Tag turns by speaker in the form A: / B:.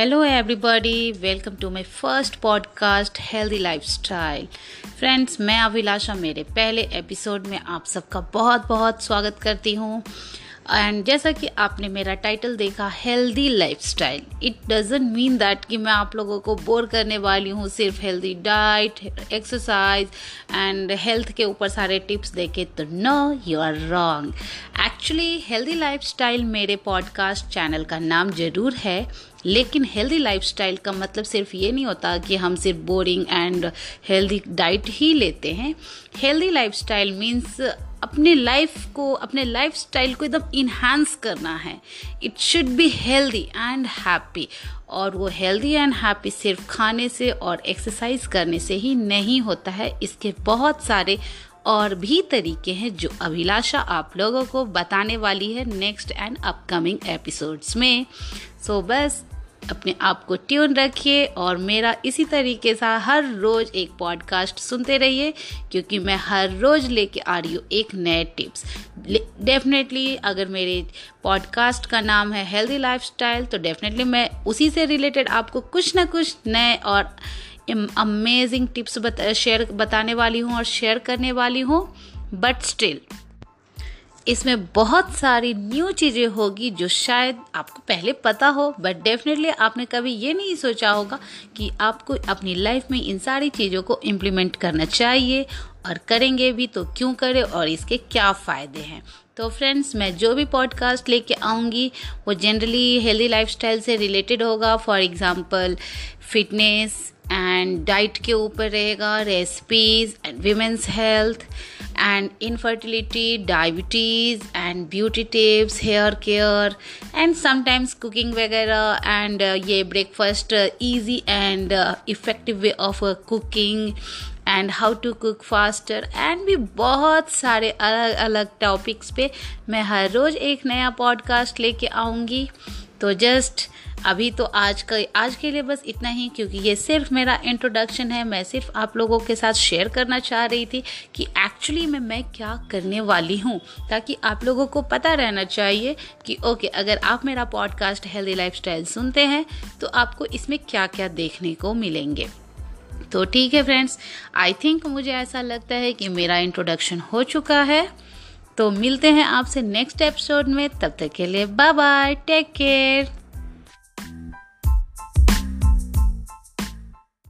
A: Hello, everybody. Welcome to my first podcast, Healthy Lifestyle. Friends मैं अभिलाषा मेरे पहले episode में आप सबका बहुत बहुत स्वागत करती हूँ एंड जैसा कि आपने मेरा टाइटल देखा healthy lifestyle it doesn't mean that कि मैं आप लोगों को बोर करने वाली हूँ सिर्फ़ healthy diet exercise and health के ऊपर सारे टिप्स देके तो no you are wrong actually healthy lifestyle मेरे पॉडकास्ट चैनल का नाम ज़रूर है लेकिन हेल्दी लाइफस्टाइल का मतलब सिर्फ़ ये नहीं होता कि हम सिर्फ़ बोरिंग एंड हेल्दी डाइट ही लेते हैं। हेल्दी लाइफस्टाइल मीन्स अपने लाइफ को अपने लाइफ स्टाइल को एकदम इन्हांस करना है। It should be healthy and happy और वो हेल्दी एंड हैप्पी सिर्फ़ खाने से और एक्सरसाइज करने से ही नहीं होता है। इसके बहुत सारे और भी तरीके हैं जो अभिलाषा आप लोगों को बताने वाली है नेक्स्ट एंड अपकमिंग एपिसोड्स में। सो so, बस अपने आप को ट्यून रखिए और मेरा इसी तरीके से हर रोज़ एक पॉडकास्ट सुनते रहिए क्योंकि मैं हर रोज़ लेके आ रही हूँ एक नए टिप्स। डेफिनेटली अगर मेरे पॉडकास्ट का नाम है हेल्दी लाइफस्टाइल तो डेफिनेटली मैं उसी से रिलेटेड आपको कुछ ना कुछ नए और अमेजिंग टिप्स बता, शेयर बताने वाली हूँ और शेयर करने वाली हूँ। बट स्टिल इसमें बहुत सारी न्यू चीज़ें होगी जो शायद आपको पहले पता हो बट डेफिनेटली आपने कभी ये नहीं सोचा होगा कि आपको अपनी लाइफ में इन सारी चीज़ों को इम्प्लीमेंट करना चाहिए और करेंगे भी तो क्यों करें और इसके क्या फ़ायदे हैं। तो फ्रेंड्स मैं जो भी पॉडकास्ट लेके आऊँगी, वो जनरली हेल्दी लाइफस्टाइल से रिलेटेड होगा। For example fitness and diet के ऊपर रहेगा recipes and women's health and infertility, diabetes, and beauty tips, hair care, and sometimes cooking, vagera. And uh, yeah, breakfast uh, easy and uh, effective way of uh, cooking and how to cook faster and भी बहुत सारे अलग अलग topics पे मैं हर रोज़ एक नया podcast लेके आऊँगी। तो जस्ट अभी तो आज का, आज के लिए बस इतना ही, क्योंकि ये सिर्फ़ मेरा इंट्रोडक्शन है। मैं सिर्फ़ आप लोगों के साथ शेयर करना चाह रही थी कि एक्चुअली में, मैं क्या करने वाली हूँ, ताकि आप लोगों को पता रहना चाहिए कि ओके अगर आप मेरा पॉडकास्ट हेल्दी लाइफस्टाइल सुनते हैं तो आपको इसमें क्या क्या देखने को मिलेंगे। तो ठीक है फ्रेंड्स आई थिंक मुझे ऐसा लगता है कि मेरा इंट्रोडक्शन हो चुका है। तो मिलते हैं आपसे नेक्स्ट एपिसोड में, तब तक के लिए बाय बाय टेक केयर